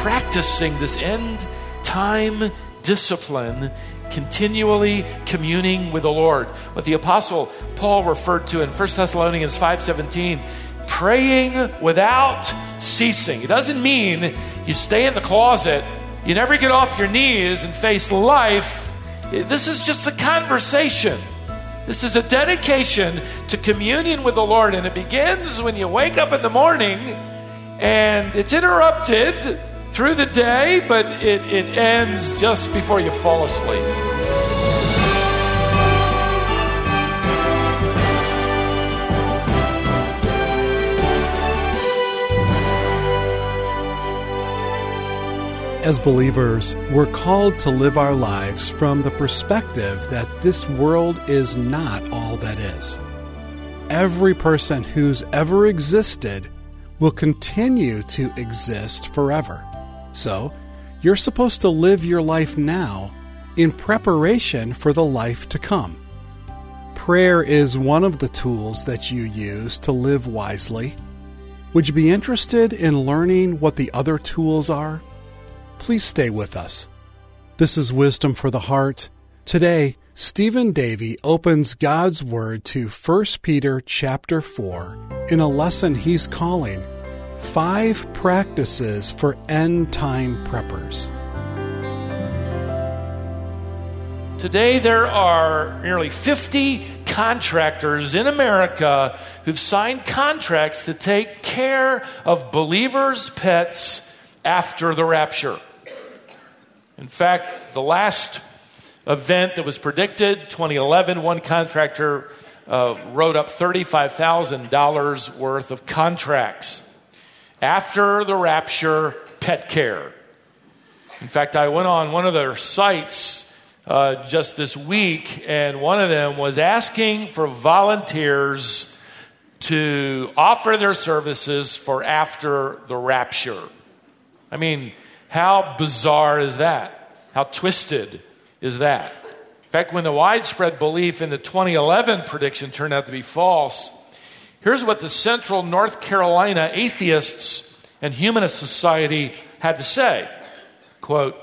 Practicing this end time discipline continually communing with the Lord. What the apostle Paul referred to in 1 Thessalonians 5:17, praying without ceasing. It doesn't mean you stay in the closet, you never get off your knees and face life. This is just a conversation. This is a dedication to communion with the Lord, and it begins when you wake up in the morning and it's interrupted through the day, but it, it ends just before you fall asleep. As believers, we're called to live our lives from the perspective that this world is not all that is. Every person who's ever existed will continue to exist forever. So, you're supposed to live your life now in preparation for the life to come. Prayer is one of the tools that you use to live wisely. Would you be interested in learning what the other tools are? Please stay with us. This is Wisdom for the Heart. Today, Stephen Davey opens God's Word to 1 Peter chapter 4 in a lesson he's calling Five Practices for End Time Preppers. Today, there are nearly 50 contractors in America who've signed contracts to take care of believers' pets after the rapture. In fact, the last event that was predicted, 2011, one contractor uh, wrote up $35,000 worth of contracts after the rapture pet care. In fact, I went on one of their sites uh, just this week, and one of them was asking for volunteers to offer their services for after the rapture. I mean, how bizarre is that? How twisted is that? In fact, when the widespread belief in the 2011 prediction turned out to be false, Here's what the Central North Carolina Atheists and Humanist Society had to say. Quote,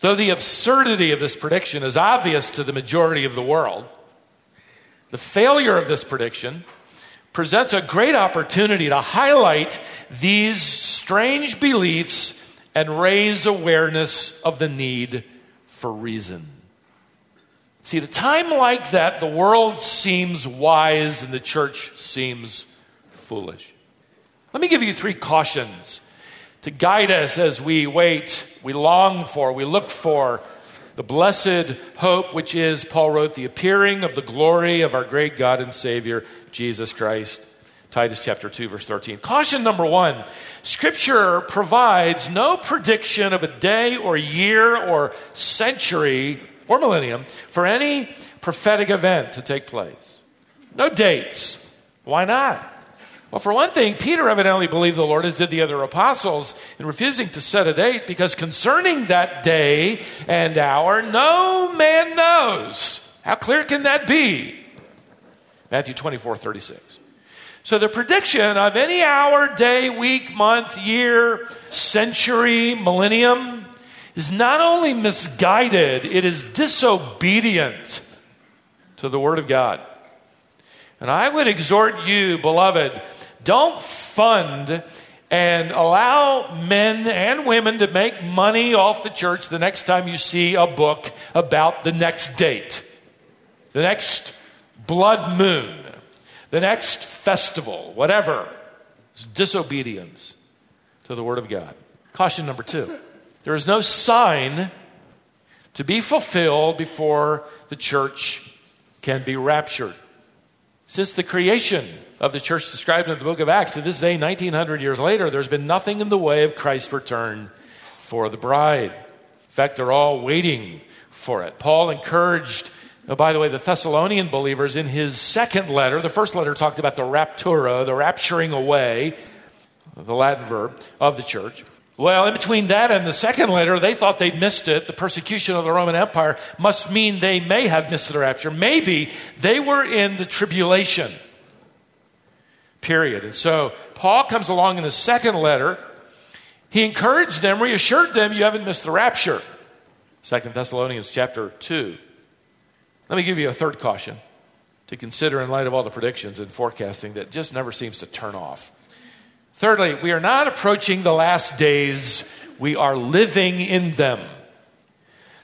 Though the absurdity of this prediction is obvious to the majority of the world, the failure of this prediction presents a great opportunity to highlight these strange beliefs and raise awareness of the need for reason. See, at a time like that, the world seems wise and the church seems foolish. Let me give you three cautions to guide us as we wait, we long for, we look for the blessed hope, which is, Paul wrote, the appearing of the glory of our great God and Savior, Jesus Christ. Titus chapter 2, verse 13. Caution number one Scripture provides no prediction of a day or year or century or millennium for any prophetic event to take place. No dates. Why not? Well, for one thing, Peter evidently believed the Lord, as did the other apostles, in refusing to set a date because concerning that day and hour, no man knows. How clear can that be? Matthew 24, 36. So the prediction of any hour, day, week, month, year, century, millennium is not only misguided, it is disobedient to the Word of God. And I would exhort you, beloved, don't fund and allow men and women to make money off the church the next time you see a book about the next date, the next blood moon, the next festival, whatever. is disobedience to the Word of God. Caution number two. There is no sign to be fulfilled before the church can be raptured. Since the creation of the church described in the book of Acts to this day, 1900 years later, there's been nothing in the way of Christ's return for the bride. In fact, they're all waiting for it. Paul encouraged, oh, by the way, the Thessalonian believers in his second letter. The first letter talked about the raptura, the rapturing away, the Latin verb, of the church. Well, in between that and the second letter, they thought they'd missed it. The persecution of the Roman Empire must mean they may have missed the rapture. Maybe they were in the tribulation. period. And so Paul comes along in the second letter. He encouraged them, reassured them, you haven't missed the rapture. Second Thessalonians chapter 2. Let me give you a third caution to consider in light of all the predictions and forecasting that just never seems to turn off. Thirdly, we are not approaching the last days, we are living in them.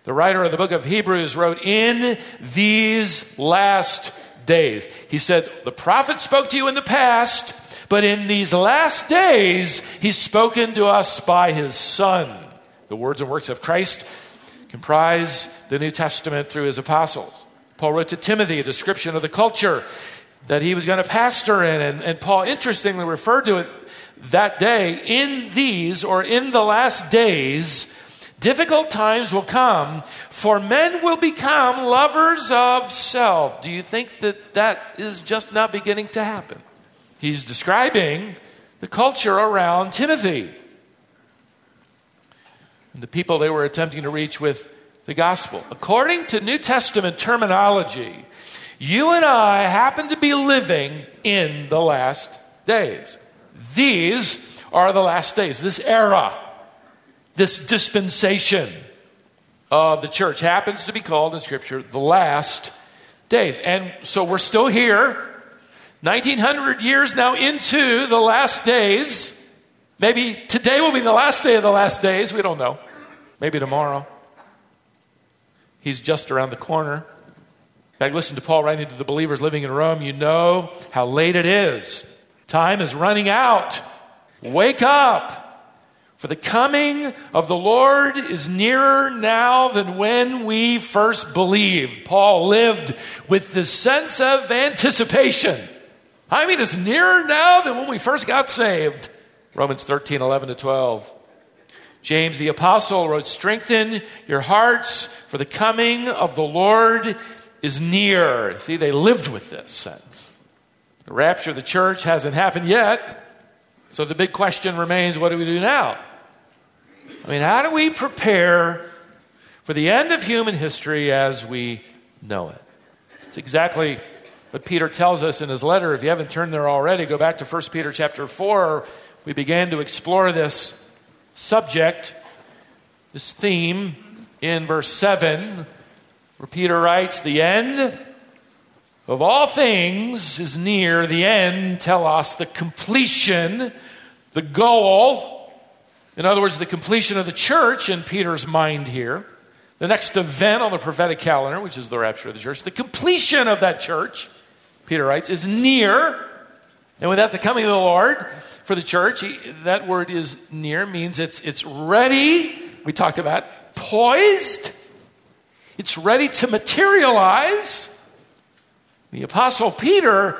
The writer of the book of Hebrews wrote, In these last days. He said, The prophet spoke to you in the past, but in these last days, he's spoken to us by his Son. The words and works of Christ comprise the New Testament through his apostles. Paul wrote to Timothy a description of the culture that he was going to pastor in, and, and Paul interestingly referred to it that day in these or in the last days Difficult times will come, for men will become lovers of self. Do you think that that is just now beginning to happen? He's describing the culture around Timothy and the people they were attempting to reach with the gospel. According to New Testament terminology, you and I happen to be living in the last days. These are the last days, this era this dispensation of the church happens to be called in Scripture the last days. And so we're still here, 1900 years now into the last days. Maybe today will be the last day of the last days. We don't know. Maybe tomorrow. He's just around the corner. In fact, listen to Paul writing to the believers living in Rome. You know how late it is. Time is running out. Wake up. For the coming of the Lord is nearer now than when we first believed. Paul lived with this sense of anticipation. I mean, it's nearer now than when we first got saved. Romans 13, 11 to 12. James the Apostle wrote, Strengthen your hearts, for the coming of the Lord is near. See, they lived with this sense. The rapture of the church hasn't happened yet. So the big question remains what do we do now? I mean, how do we prepare for the end of human history as we know it? It's exactly what Peter tells us in his letter. If you haven't turned there already, go back to 1 Peter chapter 4. We began to explore this subject, this theme, in verse 7, where Peter writes, The end of all things is near. The end, tell us, the completion, the goal in other words, the completion of the church in Peter's mind here, the next event on the prophetic calendar, which is the rapture of the church, the completion of that church, Peter writes, is near. And without the coming of the Lord for the church, he, that word is near means it's, it's ready. We talked about poised. It's ready to materialize. The Apostle Peter,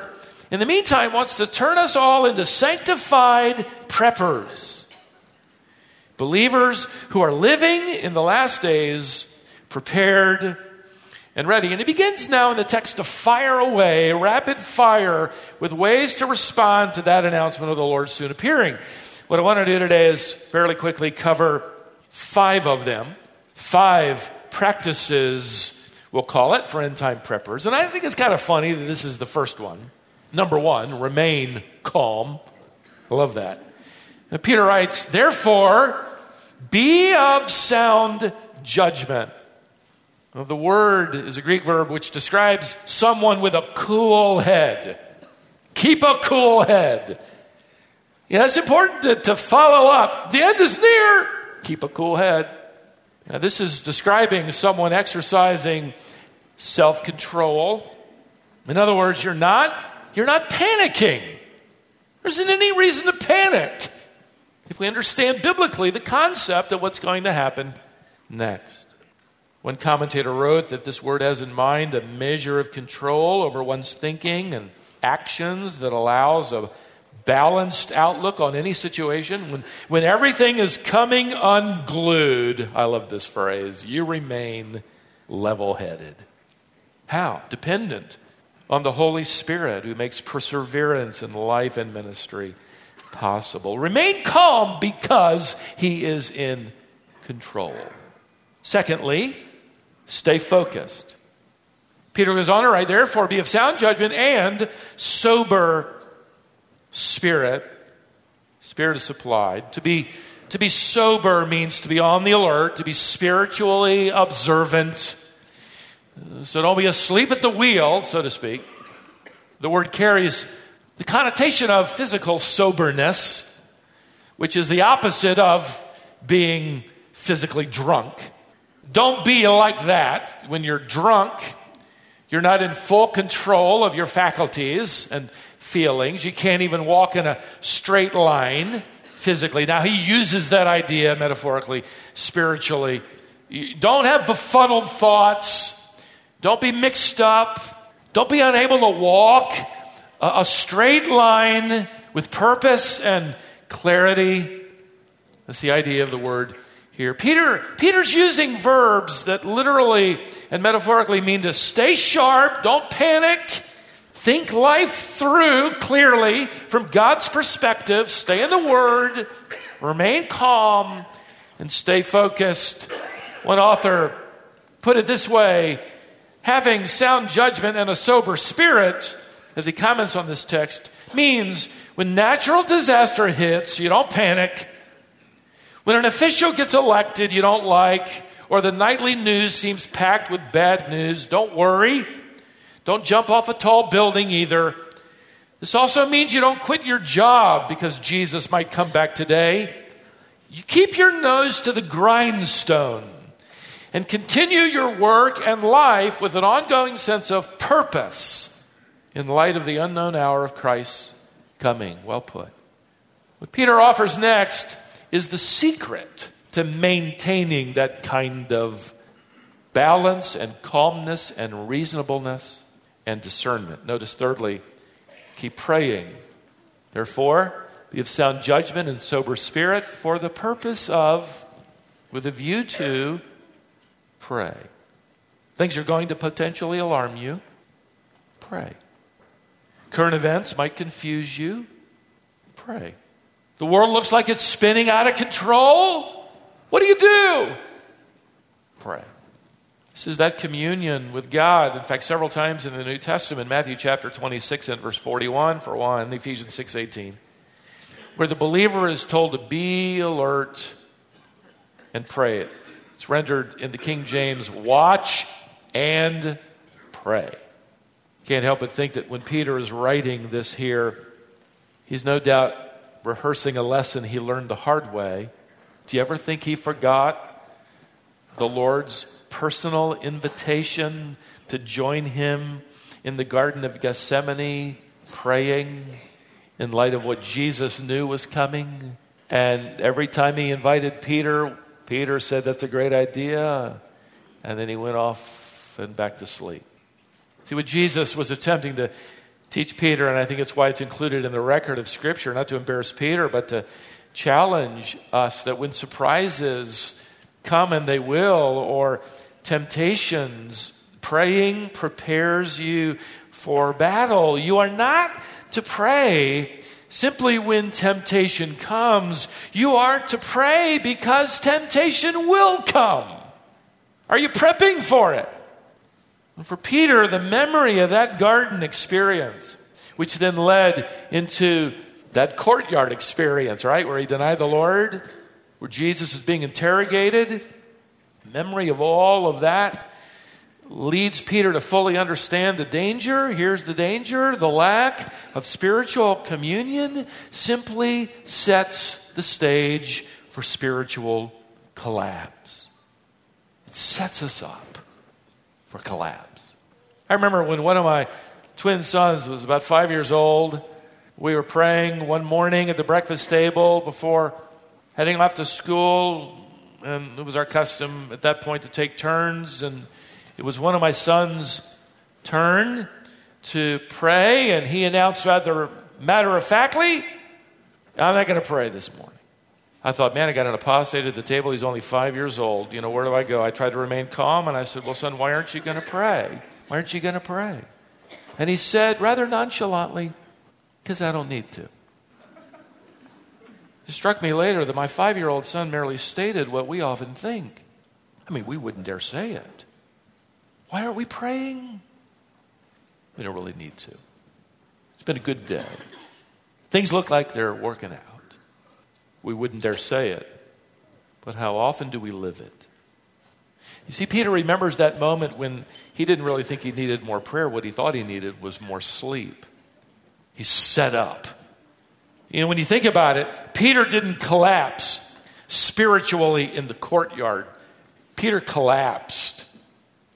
in the meantime, wants to turn us all into sanctified preppers Believers who are living in the last days, prepared and ready. And he begins now in the text to fire away, rapid fire, with ways to respond to that announcement of the Lord soon appearing. What I want to do today is fairly quickly cover five of them, five practices, we'll call it, for end time preppers. And I think it's kind of funny that this is the first one. Number one, remain calm. I love that. And Peter writes, Therefore, be of sound judgment. Well, the word is a Greek verb which describes someone with a cool head. Keep a cool head. Yeah, it's important to, to follow up. The end is near. Keep a cool head. Now, this is describing someone exercising self control. In other words, you're not, you're not panicking. There isn't any reason to panic if we understand biblically the concept of what's going to happen next. One commentator wrote that this word has in mind a measure of control over one's thinking and actions that allows a balanced outlook on any situation. When, when everything is coming unglued, I love this phrase, you remain level headed. How? Dependent on the Holy Spirit who makes perseverance in life and ministry possible. Remain calm because he is in control. Secondly, stay focused. Peter goes on to write, therefore, be of sound judgment and sober spirit. Spirit is supplied. To be, to be sober means to be on the alert, to be spiritually observant. So don't be asleep at the wheel, so to speak. The word carries the connotation of physical soberness, which is the opposite of being physically drunk. Don't be like that. When you're drunk, you're not in full control of your faculties and feelings. You can't even walk in a straight line physically. Now, he uses that idea metaphorically, spiritually. You don't have befuddled thoughts. Don't be mixed up. Don't be unable to walk a, a straight line with purpose and clarity. That's the idea of the word here. Peter, Peter's using verbs that literally and metaphorically mean to stay sharp, don't panic, think life through clearly from God's perspective, stay in the Word, remain calm, and stay focused. One author put it this way having sound judgment and a sober spirit, as he comments on this text, means when natural disaster hits, you don't panic when an official gets elected you don't like, or the nightly news seems packed with bad news, don't worry. Don't jump off a tall building either. This also means you don't quit your job because Jesus might come back today. You keep your nose to the grindstone and continue your work and life with an ongoing sense of purpose in light of the unknown hour of Christ's coming. Well put. What Peter offers next is the secret to maintaining that kind of balance and calmness and reasonableness and discernment. Notice, thirdly, keep praying. Therefore, be of sound judgment and sober spirit for the purpose of, with a view to, pray. Things are going to potentially alarm you. Pray. Current events might confuse you. Pray. The world looks like it's spinning out of control. What do you do? Pray. This is that communion with God. In fact, several times in the New Testament, Matthew chapter 26 and verse 41, for one, Ephesians 6 18, where the believer is told to be alert and pray. It's rendered in the King James, watch and pray. Can't help but think that when Peter is writing this here, he's no doubt rehearsing a lesson he learned the hard way. Do you ever think he forgot the Lord's personal invitation to join him in the Garden of Gethsemane praying in light of what Jesus knew was coming? And every time he invited Peter, Peter said, That's a great idea. And then he went off and back to sleep. See, what Jesus was attempting to teach Peter, and I think it's why it's included in the record of Scripture, not to embarrass Peter, but to challenge us that when surprises come, and they will, or temptations, praying prepares you for battle. You are not to pray simply when temptation comes. You are to pray because temptation will come. Are you prepping for it? And for Peter, the memory of that garden experience, which then led into that courtyard experience, right, where he denied the Lord, where Jesus is being interrogated, memory of all of that leads Peter to fully understand the danger. Here's the danger the lack of spiritual communion simply sets the stage for spiritual collapse. It sets us up for collapse. I remember when one of my twin sons was about five years old. We were praying one morning at the breakfast table before heading off to school, and it was our custom at that point to take turns. And it was one of my sons' turn to pray, and he announced rather matter of factly, I'm not going to pray this morning. I thought, man, I got an apostate at the table. He's only five years old. You know, where do I go? I tried to remain calm, and I said, well, son, why aren't you going to pray? Why aren't you going to pray? And he said, rather nonchalantly, because I don't need to. It struck me later that my five year old son merely stated what we often think. I mean, we wouldn't dare say it. Why aren't we praying? We don't really need to. It's been a good day. Things look like they're working out. We wouldn't dare say it, but how often do we live it? You see, Peter remembers that moment when he didn't really think he needed more prayer. What he thought he needed was more sleep. He's set up. You know, when you think about it, Peter didn't collapse spiritually in the courtyard, Peter collapsed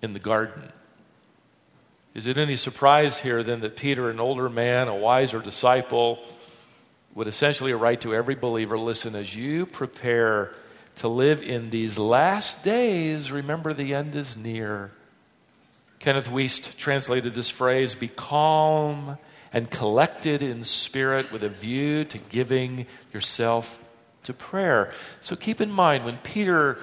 in the garden. Is it any surprise here then that Peter, an older man, a wiser disciple, would essentially a right to every believer listen, as you prepare to live in these last days, remember the end is near. Kenneth Wuest translated this phrase be calm and collected in spirit with a view to giving yourself to prayer. So keep in mind when Peter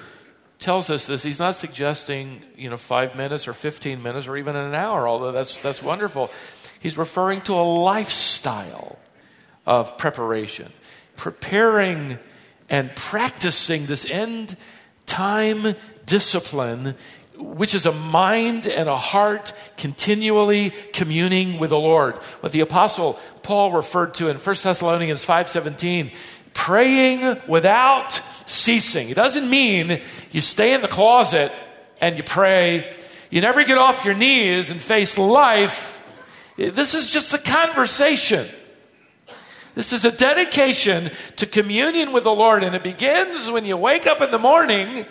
tells us this, he's not suggesting, you know, five minutes or 15 minutes or even an hour, although that's, that's wonderful. He's referring to a lifestyle of preparation, preparing and practicing this end time discipline which is a mind and a heart continually communing with the Lord. What the apostle Paul referred to in 1 Thessalonians 5:17, praying without ceasing. It doesn't mean you stay in the closet and you pray. You never get off your knees and face life. This is just a conversation. This is a dedication to communion with the Lord, and it begins when you wake up in the morning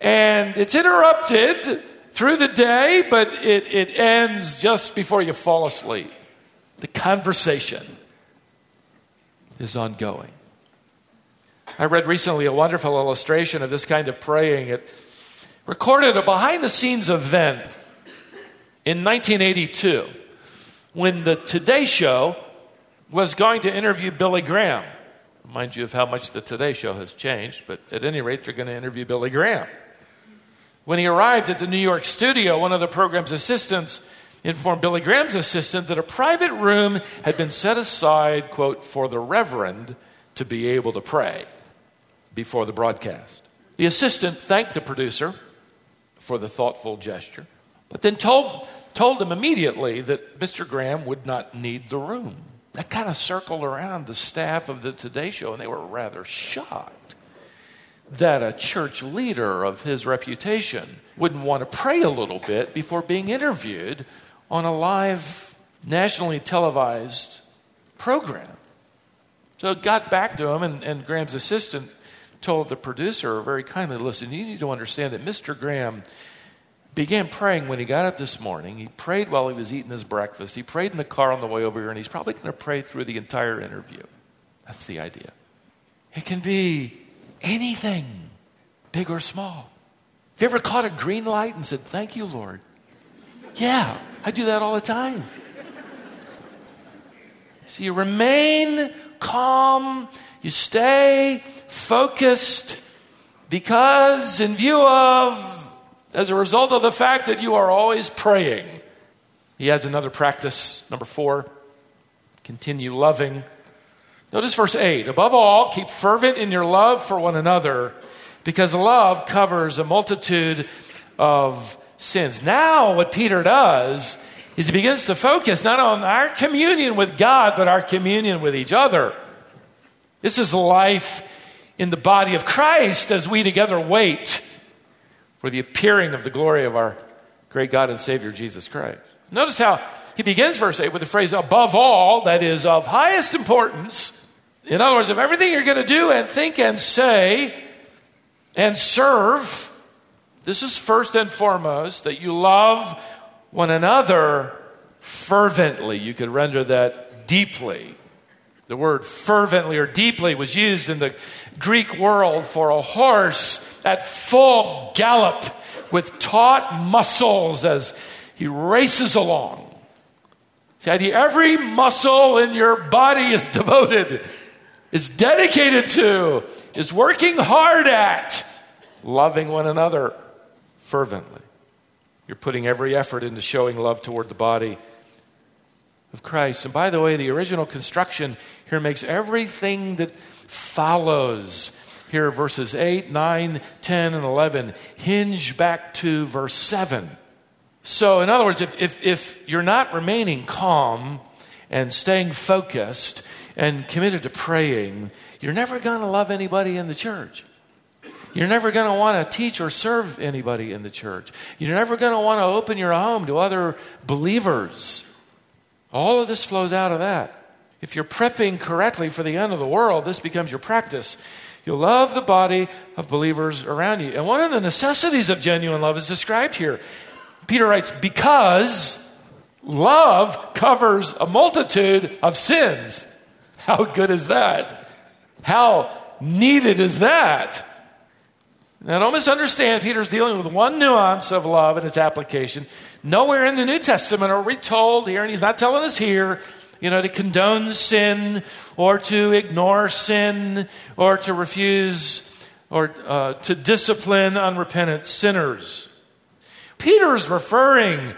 and it's interrupted through the day, but it, it ends just before you fall asleep. The conversation is ongoing. I read recently a wonderful illustration of this kind of praying. It recorded a behind the scenes event in 1982 when the Today Show was going to interview Billy Graham. Mind you of how much the Today Show has changed, but at any rate, they're going to interview Billy Graham. When he arrived at the New York studio, one of the program's assistants informed Billy Graham's assistant that a private room had been set aside, quote, for the Reverend to be able to pray before the broadcast. The assistant thanked the producer for the thoughtful gesture, but then told, told him immediately that Mr. Graham would not need the room. That kind of circled around the staff of the Today Show, and they were rather shocked that a church leader of his reputation wouldn't want to pray a little bit before being interviewed on a live, nationally televised program. So it got back to him, and, and Graham's assistant told the producer very kindly listen, you need to understand that Mr. Graham began praying when he got up this morning. He prayed while he was eating his breakfast. He prayed in the car on the way over here, and he's probably going to pray through the entire interview. That's the idea. It can be anything, big or small. Have you ever caught a green light and said, Thank you, Lord? Yeah, I do that all the time. So you remain calm, you stay focused because, in view of, as a result of the fact that you are always praying, he adds another practice, number four continue loving Notice verse 8. Above all, keep fervent in your love for one another, because love covers a multitude of sins. Now, what Peter does is he begins to focus not on our communion with God, but our communion with each other. This is life in the body of Christ as we together wait for the appearing of the glory of our great God and Savior, Jesus Christ. Notice how he begins verse 8 with the phrase, above all, that is of highest importance in other words, of everything you're going to do and think and say and serve, this is first and foremost that you love one another fervently. You could render that deeply. The word fervently or deeply was used in the Greek world for a horse at full gallop with taut muscles as he races along. Idea every muscle in your body is devoted is dedicated to, is working hard at loving one another fervently. You're putting every effort into showing love toward the body of Christ. And by the way, the original construction here makes everything that follows here, verses 8, 9, 10, and 11, hinge back to verse 7. So, in other words, if, if, if you're not remaining calm and staying focused and committed to praying, you're never going to love anybody in the church. You're never going to want to teach or serve anybody in the church. You're never going to want to open your home to other believers. All of this flows out of that. If you're prepping correctly for the end of the world, this becomes your practice. You'll love the body of believers around you. And one of the necessities of genuine love is described here. Peter writes, because love covers a multitude of sins. How good is that? How needed is that? Now, don't misunderstand. Peter's dealing with one nuance of love and its application. Nowhere in the New Testament are we told here, and he's not telling us here, you know, to condone sin or to ignore sin or to refuse or uh, to discipline unrepentant sinners. Peter is referring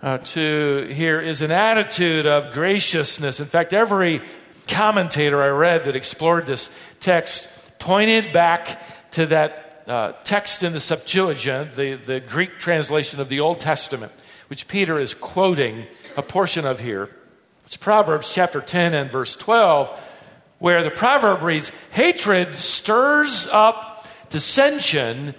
uh, to here is an attitude of graciousness. In fact, every commentator I read that explored this text pointed back to that uh, text in the Septuagint, the, the Greek translation of the Old Testament, which Peter is quoting a portion of here. It's Proverbs chapter 10 and verse 12, where the proverb reads Hatred stirs up dissension,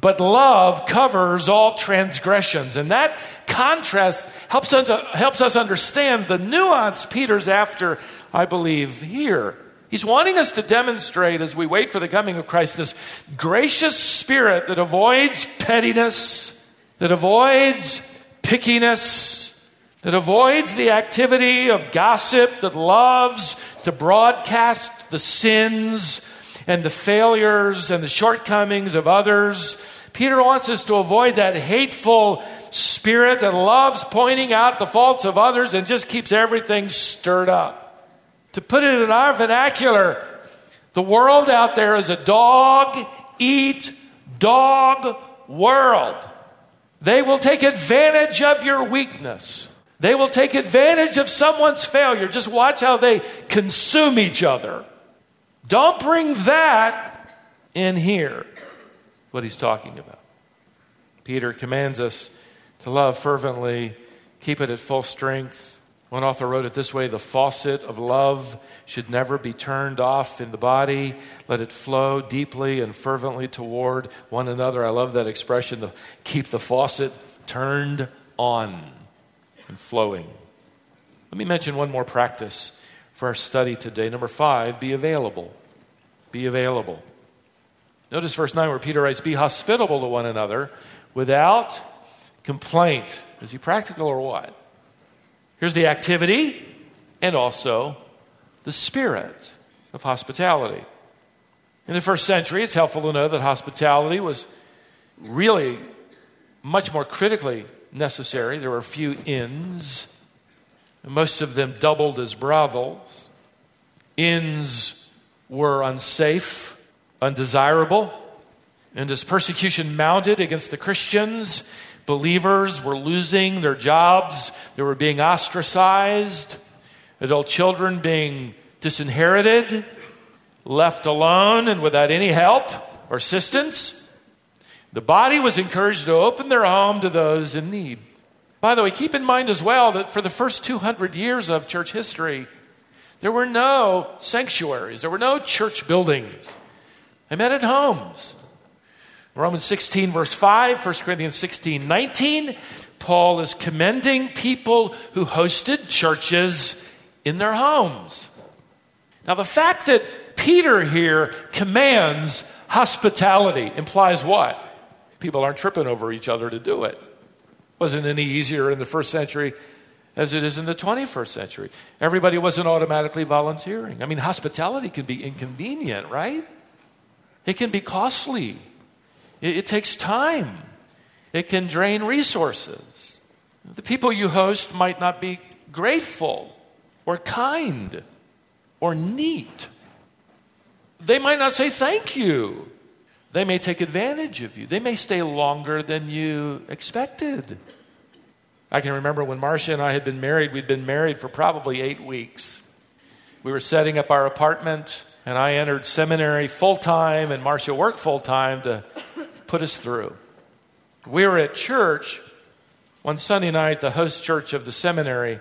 but love covers all transgressions. And that contrast helps helps us understand the nuance Peter's after, I believe, here. He's wanting us to demonstrate as we wait for the coming of Christ this gracious spirit that avoids pettiness, that avoids pickiness, that avoids the activity of gossip, that loves to broadcast the sins and the failures and the shortcomings of others. Peter wants us to avoid that hateful spirit that loves pointing out the faults of others and just keeps everything stirred up. To put it in our vernacular, the world out there is a dog eat dog world. They will take advantage of your weakness. They will take advantage of someone's failure. Just watch how they consume each other. Don't bring that in here, what he's talking about. Peter commands us to love fervently, keep it at full strength. One author wrote it this way The faucet of love should never be turned off in the body. Let it flow deeply and fervently toward one another. I love that expression, to keep the faucet turned on and flowing. Let me mention one more practice for our study today. Number five, be available. Be available. Notice verse 9 where Peter writes, Be hospitable to one another without complaint. Is he practical or what? Here's the activity and also the spirit of hospitality. In the first century, it's helpful to know that hospitality was really much more critically necessary. There were a few inns, most of them doubled as brothels. Inns were unsafe, undesirable, and as persecution mounted against the Christians, believers were losing their jobs, they were being ostracized, adult children being disinherited, left alone and without any help or assistance. The body was encouraged to open their home to those in need. By the way, keep in mind as well that for the first 200 years of church history, there were no sanctuaries, there were no church buildings. They met at homes. Romans 16, verse 5, 1 Corinthians 16, 19, Paul is commending people who hosted churches in their homes. Now, the fact that Peter here commands hospitality implies what? People aren't tripping over each other to do it. Wasn't any easier in the first century as it is in the 21st century. Everybody wasn't automatically volunteering. I mean, hospitality can be inconvenient, right? It can be costly. It, it takes time. It can drain resources. The people you host might not be grateful or kind or neat. They might not say thank you. They may take advantage of you. They may stay longer than you expected. I can remember when Marsha and I had been married, we'd been married for probably eight weeks. We were setting up our apartment, and I entered seminary full time, and Marsha worked full time to put us through. We were at church one Sunday night, the host church of the seminary,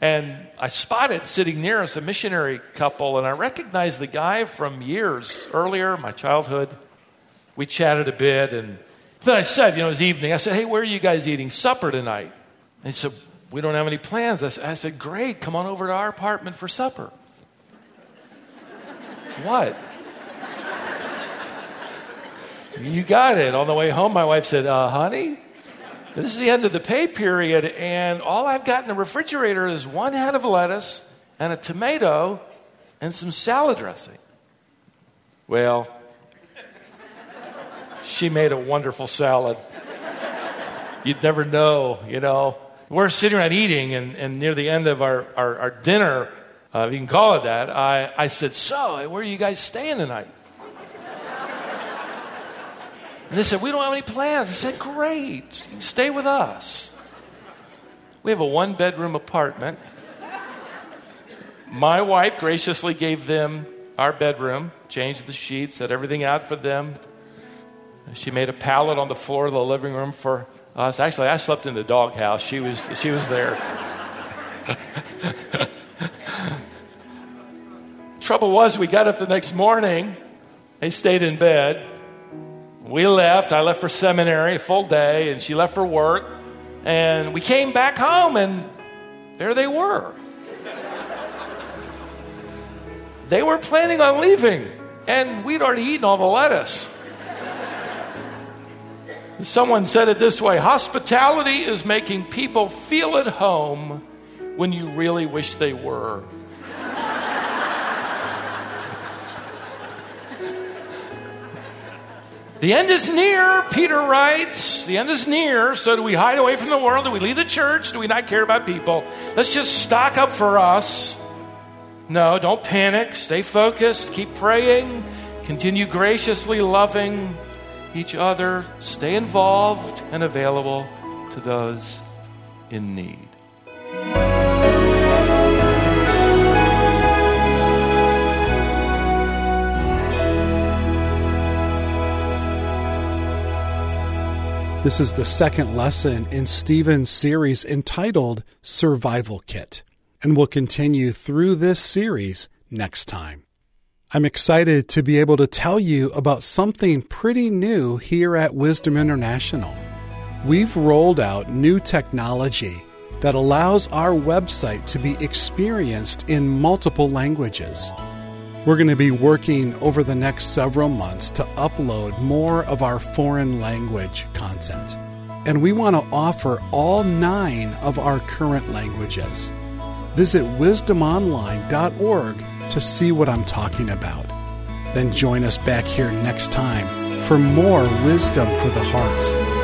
And I spotted sitting near us a missionary couple, and I recognized the guy from years earlier, my childhood. We chatted a bit, and then I said, you know, it was evening. I said, hey, where are you guys eating supper tonight? And he said, we don't have any plans. I said, great, come on over to our apartment for supper. what? You got it. On the way home, my wife said, uh, honey, this is the end of the pay period, and all I've got in the refrigerator is one head of lettuce and a tomato and some salad dressing. Well, she made a wonderful salad. You'd never know, you know. We're sitting around eating, and, and near the end of our, our, our dinner, uh, if you can call it that, I, I said, So, where are you guys staying tonight? And they said, We don't have any plans. I said, Great. Stay with us. We have a one bedroom apartment. My wife graciously gave them our bedroom, changed the sheets, set everything out for them. She made a pallet on the floor of the living room for us. Actually, I slept in the doghouse. She was, she was there. Trouble was, we got up the next morning. They stayed in bed we left. I left for seminary, a full day, and she left for work. And we came back home, and there they were. they were planning on leaving, and we'd already eaten all the lettuce. Someone said it this way hospitality is making people feel at home when you really wish they were. The end is near, Peter writes. The end is near. So do we hide away from the world? Do we leave the church? Do we not care about people? Let's just stock up for us. No, don't panic. Stay focused. Keep praying. Continue graciously loving each other. Stay involved and available to those in need. This is the second lesson in Stephen's series entitled Survival Kit, and we'll continue through this series next time. I'm excited to be able to tell you about something pretty new here at Wisdom International. We've rolled out new technology that allows our website to be experienced in multiple languages. We're going to be working over the next several months to upload more of our foreign language content. And we want to offer all nine of our current languages. Visit wisdomonline.org to see what I'm talking about. Then join us back here next time for more wisdom for the heart.